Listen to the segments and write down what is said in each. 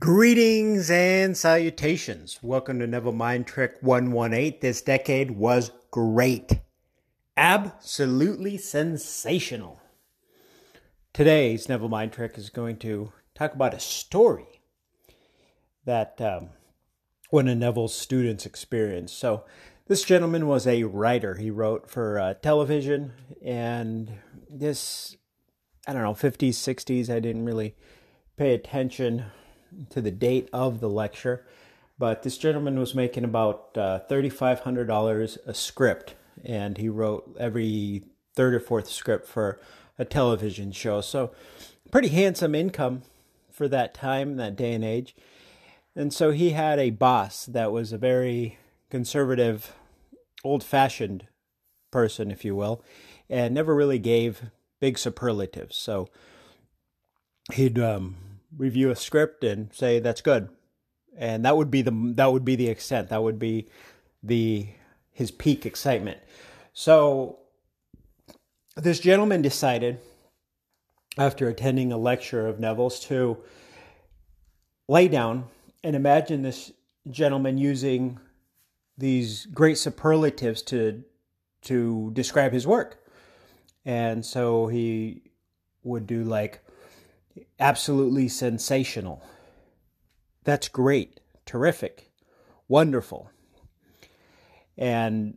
Greetings and salutations. Welcome to Neville Mind Trick 118. This decade was great. Absolutely sensational. Today's Neville Mind Trick is going to talk about a story that um, one of Neville's students experienced. So, this gentleman was a writer. He wrote for uh, television, and this, I don't know, 50s, 60s, I didn't really pay attention to the date of the lecture, but this gentleman was making about uh, $3,500 a script, and he wrote every third or fourth script for a television show. So, pretty handsome income for that time, that day and age. And so he had a boss that was a very conservative, old fashioned person, if you will, and never really gave big superlatives. So he'd um, review a script and say that's good, and that would be the that would be the extent. That would be the his peak excitement. So this gentleman decided after attending a lecture of Neville's to lay down and imagine this gentleman using these great superlatives to to describe his work. And so he would do like absolutely sensational. That's great, terrific, wonderful. And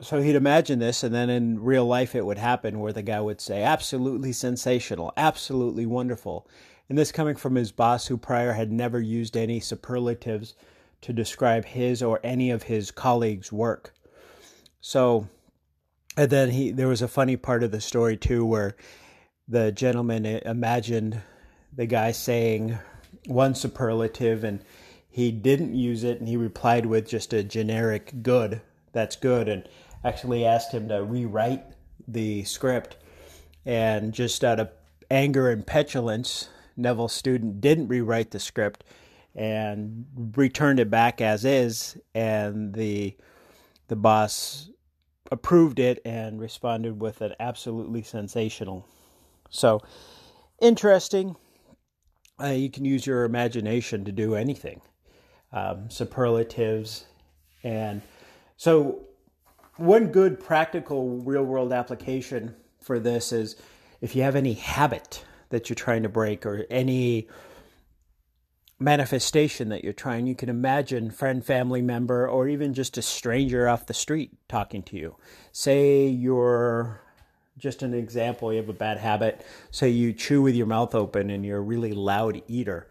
so he'd imagine this, and then in real life it would happen where the guy would say, absolutely sensational, absolutely wonderful. And this coming from his boss, who prior had never used any superlatives to describe his or any of his colleagues' work. So, and then he, there was a funny part of the story too, where the gentleman imagined the guy saying one superlative and he didn't use it and he replied with just a generic good that's good and actually asked him to rewrite the script. And just out of anger and petulance neville's student didn't rewrite the script and returned it back as is and the the boss approved it and responded with an absolutely sensational so, interesting. Uh, you can use your imagination to do anything. Um, superlatives. And so, one good practical real world application for this is if you have any habit that you're trying to break or any manifestation that you're trying, you can imagine friend, family member, or even just a stranger off the street talking to you. Say you're just an example, you have a bad habit. Say you chew with your mouth open and you're a really loud eater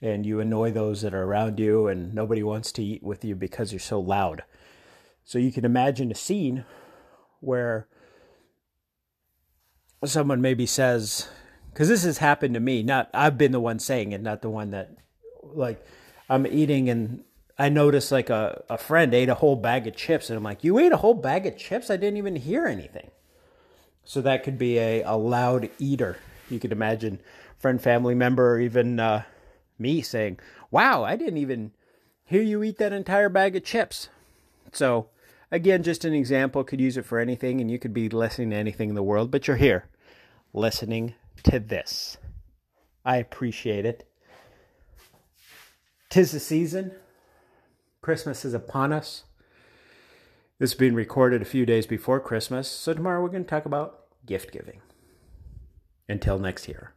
and you annoy those that are around you and nobody wants to eat with you because you're so loud. So you can imagine a scene where someone maybe says, because this has happened to me, not I've been the one saying it, not the one that like I'm eating and I noticed like a, a friend ate a whole bag of chips and I'm like, You ate a whole bag of chips? I didn't even hear anything. So that could be a, a loud eater. You could imagine friend, family member, or even uh, me saying, Wow, I didn't even hear you eat that entire bag of chips. So, again, just an example. Could use it for anything, and you could be listening to anything in the world, but you're here listening to this. I appreciate it. Tis the season. Christmas is upon us. This is being recorded a few days before Christmas, so tomorrow we're going to talk about gift giving. Until next year.